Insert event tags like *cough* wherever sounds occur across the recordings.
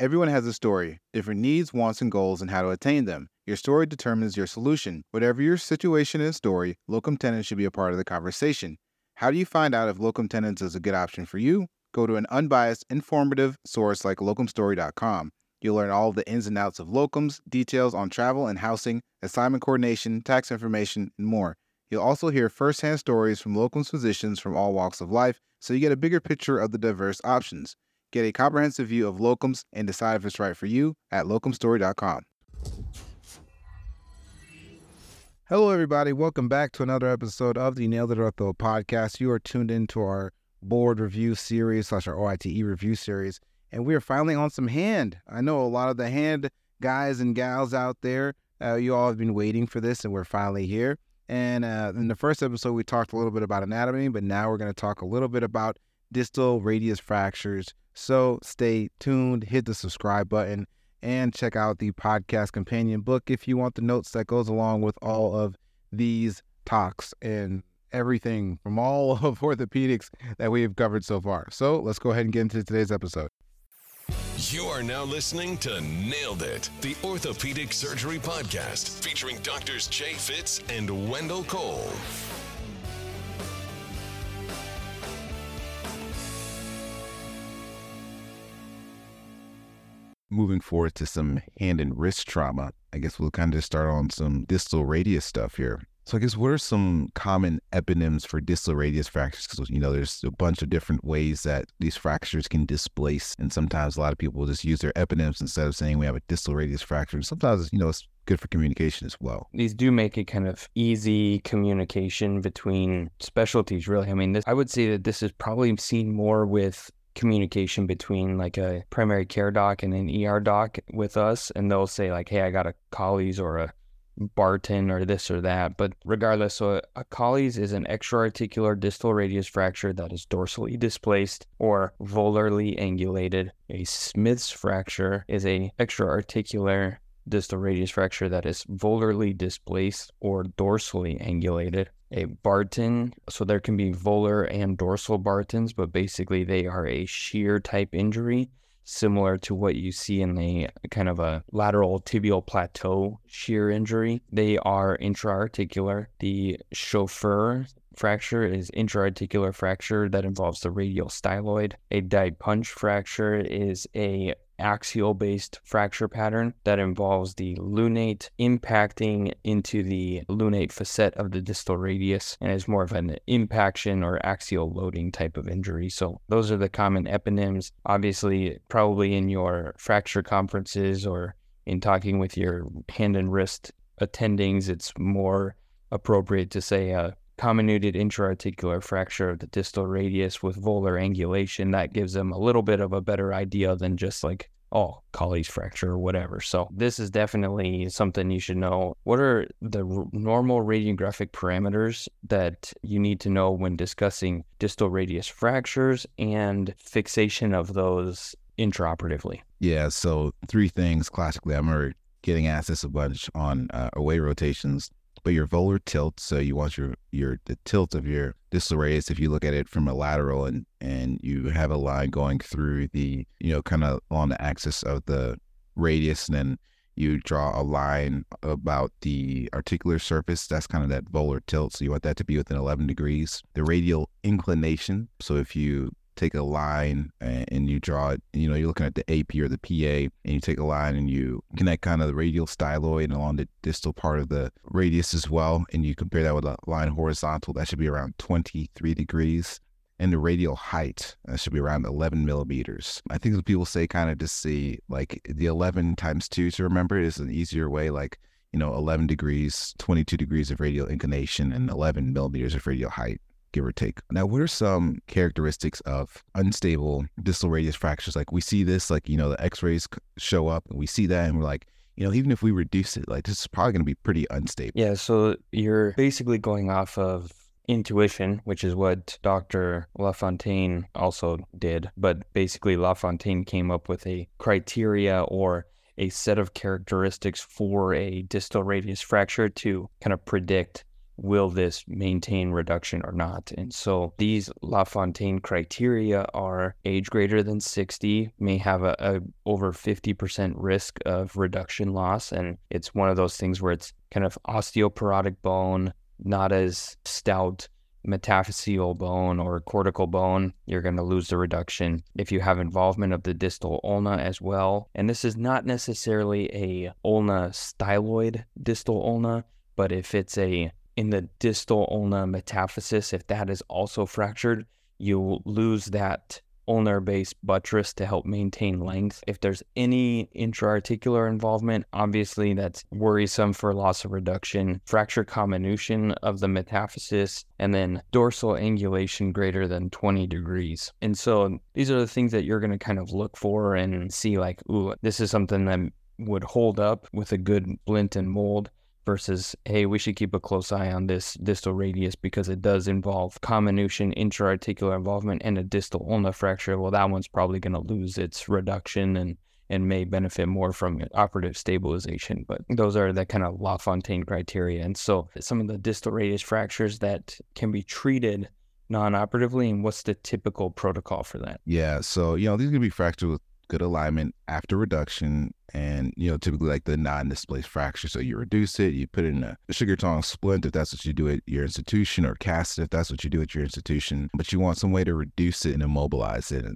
Everyone has a story, different needs, wants, and goals, and how to attain them. Your story determines your solution. Whatever your situation and story, locum tenens should be a part of the conversation. How do you find out if locum tenens is a good option for you? Go to an unbiased, informative source like locumstory.com. You'll learn all the ins and outs of locums, details on travel and housing, assignment coordination, tax information, and more. You'll also hear firsthand stories from locums physicians from all walks of life, so you get a bigger picture of the diverse options. Get a comprehensive view of locums and decide if it's right for you at locumstory.com. Hello, everybody. Welcome back to another episode of the Nailed It Ortho podcast. You are tuned into our board review series slash our OITE review series, and we are finally on some hand. I know a lot of the hand guys and gals out there, uh, you all have been waiting for this, and we're finally here. And uh, in the first episode, we talked a little bit about anatomy, but now we're going to talk a little bit about distal radius fractures. So stay tuned, hit the subscribe button, and check out the podcast companion book if you want the notes that goes along with all of these talks and everything from all *laughs* of orthopedics that we have covered so far. So let's go ahead and get into today's episode. You are now listening to Nailed It, the Orthopedic Surgery Podcast, featuring doctors Jay Fitz and Wendell Cole. Moving forward to some hand and wrist trauma, I guess we'll kind of start on some distal radius stuff here. So I guess what are some common eponyms for distal radius fractures? Because you know there's a bunch of different ways that these fractures can displace, and sometimes a lot of people just use their eponyms instead of saying we have a distal radius fracture. And Sometimes you know it's good for communication as well. These do make it kind of easy communication between specialties. Really, I mean, this, I would say that this is probably seen more with communication between like a primary care doc and an ER doc with us, and they'll say like, "Hey, I got a Colles or a Barton or this or that. But regardless, so a Colles is an extra-articular distal radius fracture that is dorsally displaced or volarly angulated. A Smith's fracture is a extra-articular distal radius fracture that is volarly displaced or dorsally angulated. A Barton, so there can be volar and dorsal Bartons, but basically they are a shear type injury similar to what you see in the kind of a lateral tibial plateau shear injury. They are intra-articular. The Chauffeur fracture is intra-articular fracture that involves the radial styloid. A Die-Punch fracture is a axial based fracture pattern that involves the lunate impacting into the lunate facet of the distal radius and is more of an impaction or axial loading type of injury. So, those are the common eponyms. Obviously, probably in your fracture conferences or in talking with your hand and wrist attendings, it's more appropriate to say a comminuted intra-articular fracture of the distal radius with volar angulation. That gives them a little bit of a better idea than just like, oh, Colles fracture or whatever. So this is definitely something you should know. What are the r- normal radiographic parameters that you need to know when discussing distal radius fractures and fixation of those intraoperatively? Yeah, so three things classically. I'm already getting asked this a bunch on uh, away rotations but your volar tilt. So you want your your the tilt of your distal radius. If you look at it from a lateral and and you have a line going through the you know kind of on the axis of the radius, and then you draw a line about the articular surface. That's kind of that volar tilt. So you want that to be within 11 degrees. The radial inclination. So if you take a line and you draw it, you know, you're looking at the AP or the PA, and you take a line and you connect kind of the radial styloid along the distal part of the radius as well, and you compare that with a line horizontal, that should be around 23 degrees. And the radial height that should be around 11 millimeters. I think people say kind of to see like the 11 times 2 to remember is an easier way, like, you know, 11 degrees, 22 degrees of radial inclination, and 11 millimeters of radial height give or take. Now, what are some characteristics of unstable distal radius fractures? Like we see this, like, you know, the x-rays show up and we see that and we're like, you know, even if we reduce it, like this is probably going to be pretty unstable. Yeah. So you're basically going off of intuition, which is what Dr. LaFontaine also did. But basically, LaFontaine came up with a criteria or a set of characteristics for a distal radius fracture to kind of predict will this maintain reduction or not? And so these LaFontaine criteria are age greater than 60, may have a, a over 50% risk of reduction loss. And it's one of those things where it's kind of osteoporotic bone, not as stout metaphyseal bone or cortical bone, you're going to lose the reduction. If you have involvement of the distal ulna as well, and this is not necessarily a ulna styloid distal ulna, but if it's a in the distal ulna metaphysis, if that is also fractured, you'll lose that ulnar base buttress to help maintain length. If there's any intra-articular involvement, obviously that's worrisome for loss of reduction, fracture comminution of the metaphysis, and then dorsal angulation greater than 20 degrees. And so these are the things that you're going to kind of look for and see like, ooh, this is something that would hold up with a good splint and mold versus hey we should keep a close eye on this distal radius because it does involve comminution intra-articular involvement and a distal ulna fracture. Well that one's probably going to lose its reduction and and may benefit more from operative stabilization but those are the kind of lafontaine criteria. And so some of the distal radius fractures that can be treated non-operatively and what's the typical protocol for that? Yeah so you know these can be fractured with good alignment after reduction and you know typically like the non-displaced fracture. So you reduce it you put in a sugar tong splint if that's what you do at your institution or cast it if that's what you do at your institution but you want some way to reduce it and immobilize it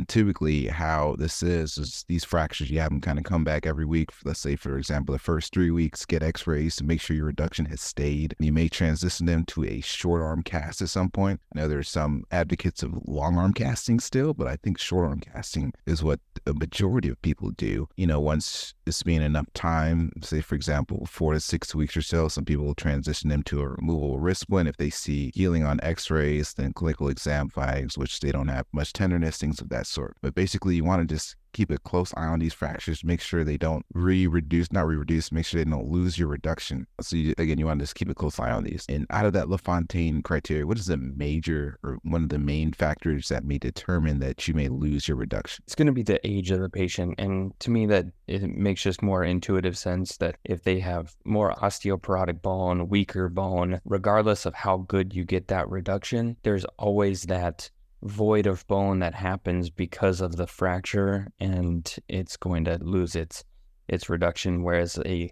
and typically, how this is is these fractures, you have them kind of come back every week. Let's say, for example, the first three weeks, get x rays to make sure your reduction has stayed. You may transition them to a short arm cast at some point. I know there's some advocates of long arm casting still, but I think short arm casting is what a majority of people do. You know, once it's been enough time, say, for example, four to six weeks or so, some people will transition them to a removable wrist splint if they see healing on x rays, then clinical exam findings, which they don't have much tenderness, things of that sort. But basically, you want to just keep a close eye on these fractures, make sure they don't re-reduce, not re-reduce, make sure they don't lose your reduction. So you, again, you want to just keep a close eye on these. And out of that LaFontaine criteria, what is the major or one of the main factors that may determine that you may lose your reduction? It's going to be the age of the patient. And to me, that it makes just more intuitive sense that if they have more osteoporotic bone, weaker bone, regardless of how good you get that reduction, there's always that void of bone that happens because of the fracture and it's going to lose its its reduction whereas a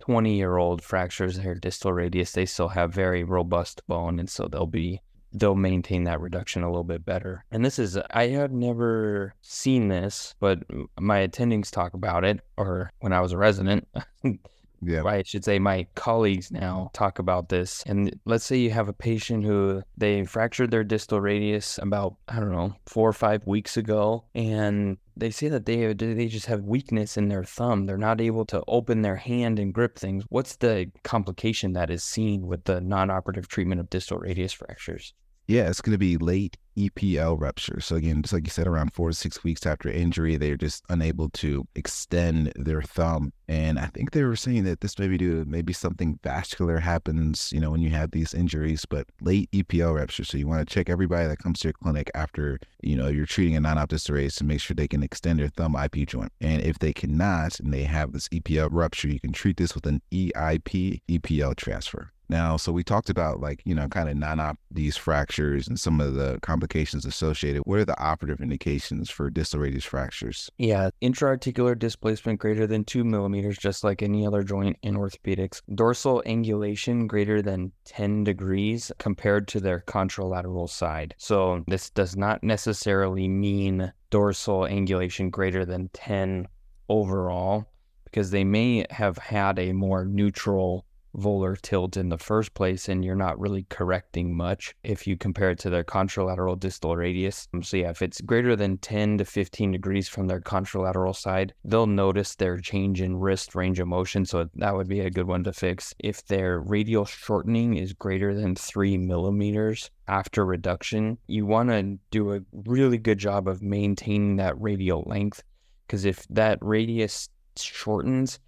20 year old fractures their distal radius they still have very robust bone and so they'll be they'll maintain that reduction a little bit better. And this is i have never seen this but my attendings talk about it or when i was a resident *laughs* yeah. I should say my colleagues now talk about this. And let's say you have a patient who they fractured their distal radius about, I don't know, four or five weeks ago. And they say that they they just have weakness in their thumb. They're not able to open their hand and grip things. What's the complication that is seen with the non-operative treatment of distal radius fractures? Yeah, it's going to be late EPL rupture. So again, just like you said, around four to six weeks after injury, they're just unable to extend their thumb. And I think they were saying that this may be due to maybe something vascular happens, you know, when you have these injuries, but late EPL rupture. So you want to check everybody that comes to your clinic after, you know, you're treating a non-optus raise to make sure they can extend their thumb IP joint. And if they cannot and they have this EPL rupture, you can treat this with an EIP EPL transfer. Now, so we talked about like, you know, kind of non op these fractures and some of the complications associated. What are the operative indications for distal radius fractures? Yeah, intra-articular displacement greater than two millimeters, just like any other joint in orthopedics. Dorsal angulation greater than 10 degrees compared to their contralateral side. So this does not necessarily mean dorsal angulation greater than 10 overall, because they may have had a more neutral volar tilt in the first place and you're not really correcting much if you compare it to their contralateral distal radius. Um, so yeah, if it's greater than 10 to 15 degrees from their contralateral side, they'll notice their change in wrist range of motion. So that would be a good one to fix. If their radial shortening is greater than three millimeters after reduction, you want to do a really good job of maintaining that radial length. Because if that radius shortens,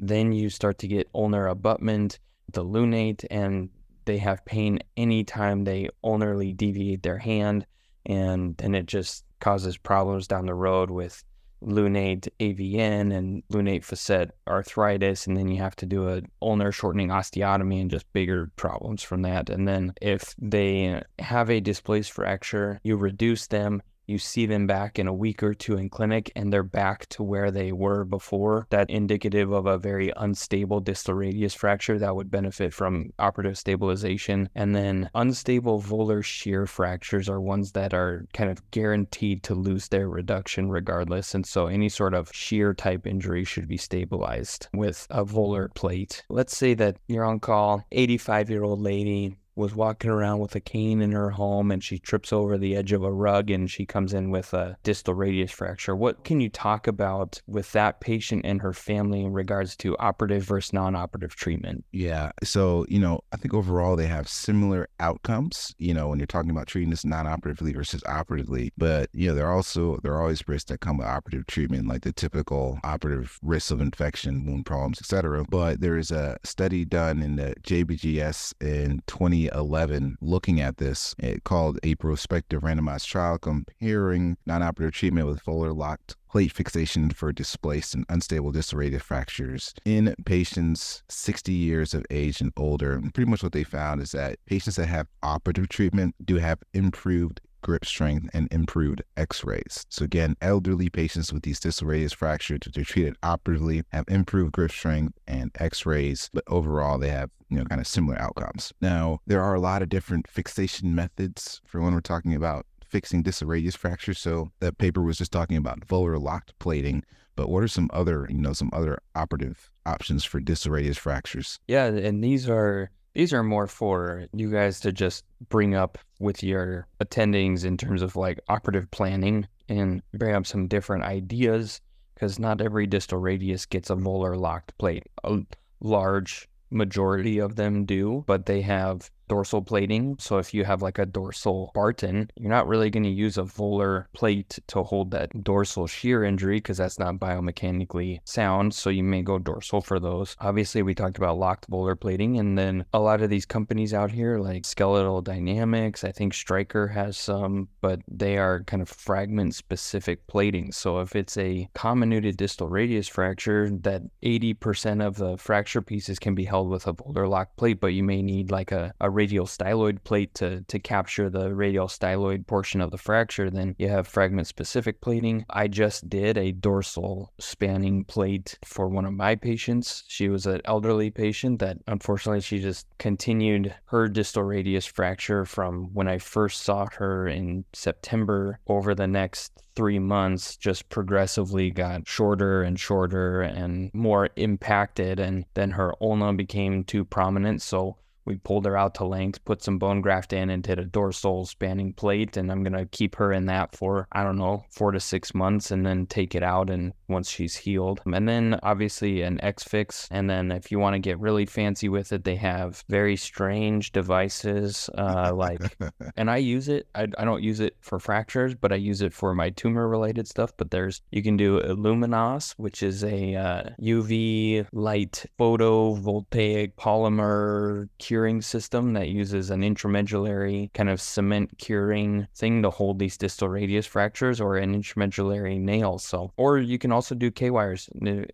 then you start to get ulnar abutment, the lunate, and they have pain anytime they ulnarly deviate their hand. And then it just causes problems down the road with lunate AVN and lunate facet arthritis, and then you have to do a ulnar shortening osteotomy and just bigger problems from that. And then if they have a displaced fracture, you reduce them you see them back in a week or two in clinic and they're back to where they were before. That indicative of a very unstable distal radius fracture that would benefit from operative stabilization. And then unstable volar shear fractures are ones that are kind of guaranteed to lose their reduction regardless. And so any sort of shear type injury should be stabilized with a volar plate. Let's say that you're on call, 85 year old lady, was walking around with a cane in her home and she trips over the edge of a rug and she comes in with a distal radius fracture. What can you talk about with that patient and her family in regards to operative versus non operative treatment? Yeah. So, you know, I think overall they have similar outcomes, you know, when you're talking about treating this non operatively versus operatively. But, you know, there are also, there are always risks that come with operative treatment, like the typical operative risks of infection, wound problems, etc. But there is a study done in the JBJS in 20 2011 looking at this it called a prospective randomized trial comparing non-operative treatment with volar locked plate fixation for displaced and unstable distal fractures in patients 60 years of age and older. Pretty much what they found is that patients that have operative treatment do have improved grip strength, and improved x rays. So, again, elderly patients with these distal radius fractures, if they're treated operatively, have improved grip strength and x rays, but overall, they have you know, kind of similar outcomes. Now, there are a lot of different fixation methods for when we're talking about fixing distal radius fractures. So that paper was just talking about volar locked plating, but what are some other, you know, some other operative options for distal radius fractures? Yeah, and these are these are more for you guys to just bring up with your attendings in terms of like operative planning and bring up some different ideas because not every distal radius gets a volar locked plate. A large majority of them do, but they have dorsal plating. So if you have like a dorsal Barton, you're not really going to use a volar plate to hold that dorsal shear injury because that's not biomechanically sound. So you may go dorsal for those. Obviously, we talked about locked volar plating, and then a lot of these companies out here like Skeletal Dynamics, I think Stryker has some, but they are kind of fragment specific plating. So if it's a comminuted distal radius fracture, that 80% of the fracture pieces can be held with a volar lock plate, but you may need like a, a radial styloid plate to, to capture the radial styloid portion of the fracture, then you have fragment specific plating. I just did a dorsal spanning plate for one of my patients. She was an elderly patient that unfortunately she just continued her distal radius fracture from when I first saw her in September over the next three months just progressively got shorter and shorter and more impacted and then her ulna became too prominent so we pulled her out to length, put some bone graft in, and did a dorsal spanning plate. And I'm gonna keep her in that for I don't know four to six months, and then take it out. And once she's healed, and then obviously an X fix. And then if you want to get really fancy with it, they have very strange devices uh, like, *laughs* and I use it. I, I don't use it for fractures, but I use it for my tumor related stuff. But there's you can do IlluminOss, which is a uh, UV light photovoltaic polymer curing system that uses an intramedullary kind of cement curing thing to hold these distal radius fractures or an intramedullary nail. So, or you can also do K wires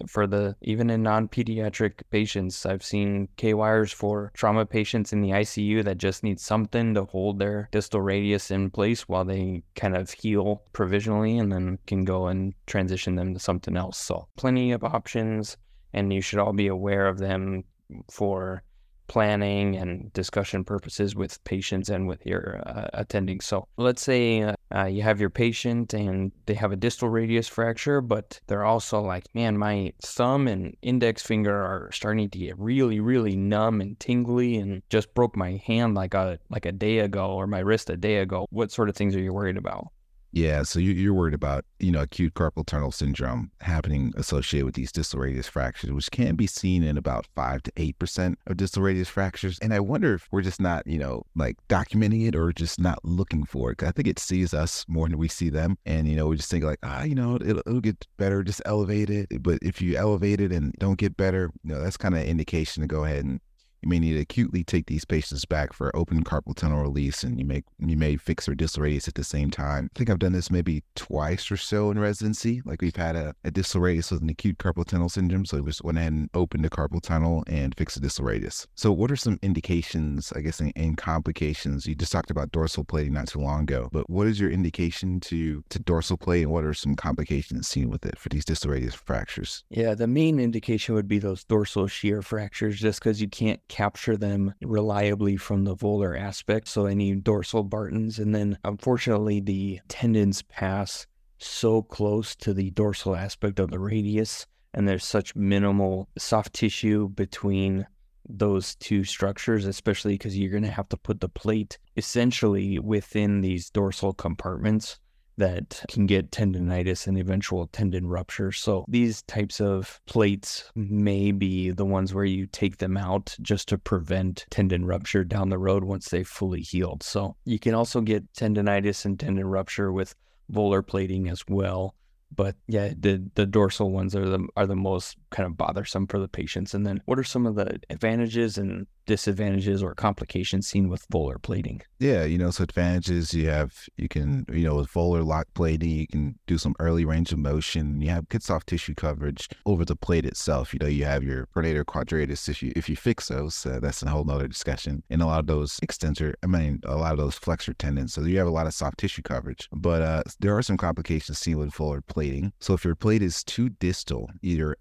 for the even in non pediatric patients. I've seen K wires for trauma patients in the ICU that just need something to hold their distal radius in place while they kind of heal provisionally and then can go and transition them to something else. So, plenty of options, and you should all be aware of them for planning and discussion purposes with patients and with your uh, attending. So let's say uh, you have your patient and they have a distal radius fracture, but they're also like, man, my thumb and index finger are starting to get really, really numb and tingly, and just broke my hand like a like a day ago or my wrist a day ago. What sort of things are you worried about? Yeah, so you, are worried about you know acute carpal tunnel syndrome happening associated with these distal radius fractures, which can be seen in about five to eight percent of distal radius fractures. And I wonder if we're just not you know like documenting it or just not looking for it. I think it sees us more than we see them, and you know we just think like ah you know it'll, it'll get better, just elevate it. But if you elevate it and don't get better, you know that's kind of indication to go ahead and you may need to acutely take these patients back for open carpal tunnel release, and you may you may fix their distal radius at the same time. I think I've done this maybe twice or so in residency. Like we've had a, a distal radius with an acute carpal tunnel syndrome, so we just went ahead and opened the carpal tunnel and fixed the distal radius. So what are some indications, I guess, and complications? You just talked about dorsal plating not too long ago, but what is your indication to to dorsal plate, and what are some complications seen with it for these distal radius fractures? Yeah, the main indication would be those dorsal shear fractures, just because you can't capture them reliably from the volar aspect. So any dorsal Bartons, and then unfortunately the tendons pass so close to the dorsal aspect of the radius, and there's such minimal soft tissue between those two structures, especially because you're going to have to put the plate essentially within these dorsal compartments that can get tendonitis and eventual tendon rupture. So these types of plates may be the ones where you take them out just to prevent tendon rupture down the road once they've fully healed. So you can also get tendonitis and tendon rupture with volar plating as well. But yeah, the the dorsal ones are the are the most kind of bothersome for the patients. And then what are some of the advantages and disadvantages or complications seen with volar plating? Yeah, you know, so advantages you have, you can, you know, with volar lock plating, you can do some early range of motion. You have good soft tissue coverage over the plate itself. You know, you have your pronator quadratus. If you if you fix those, uh, that's a whole nother discussion. And a lot of those extensor, I mean, a lot of those flexor tendons. So you have a lot of soft tissue coverage. But uh, there are some complications seen with volar plating. So if your plate is too distal, either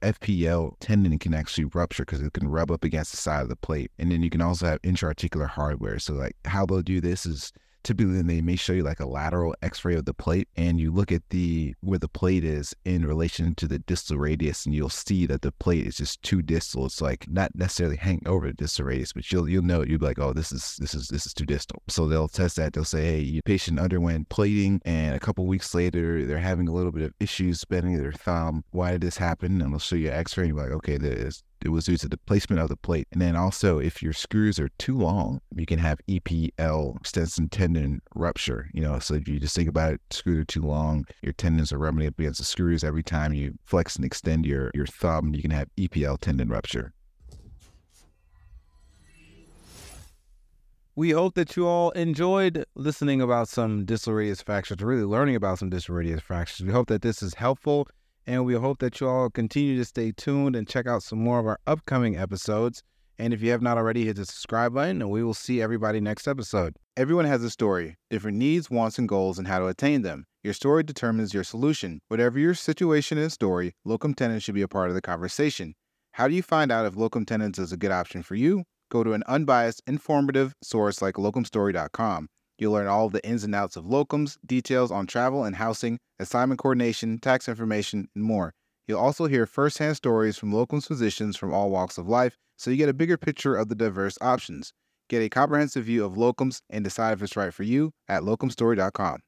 Tendon can actually rupture because it can rub up against the side of the plate, and then you can also have intra-articular hardware. So like how they'll do this is typically they may show you like a lateral x-ray of the plate and you look at the where the plate is in relation to the distal radius and you'll see that the plate is just too distal. It's like not necessarily hanging over the distal radius but you'll you'll know you'll be like oh this is this is this is too distal. So they'll test that. They'll say hey your patient underwent plating and a couple weeks later they're having a little bit of issues bending their thumb. Why did this happen? And they'll show you an x-ray and you're like okay there's it was due to the placement of the plate. And then also, if your screws are too long, you can have EPL, extensor tendon rupture. You know, so if you just think about it, screws are too long, your tendons are rubbing up against the screws every time you flex and extend your, your thumb, you can have EPL tendon rupture. We hope that you all enjoyed listening about some distal radius fractures, really learning about some distal radius fractures. We hope that this is helpful and we hope that you all continue to stay tuned and check out some more of our upcoming episodes. And if you have not already, hit the subscribe button, and we will see everybody next episode. Everyone has a story, different needs, wants, and goals, and how to attain them. Your story determines your solution. Whatever your situation and story, locum tenens should be a part of the conversation. How do you find out if locum tenens is a good option for you? Go to an unbiased, informative source like locumstory.com. You'll learn all of the ins and outs of locums, details on travel and housing, assignment coordination, tax information, and more. You'll also hear firsthand stories from locums physicians from all walks of life, so you get a bigger picture of the diverse options. Get a comprehensive view of locums and decide if it's right for you at locumstory.com.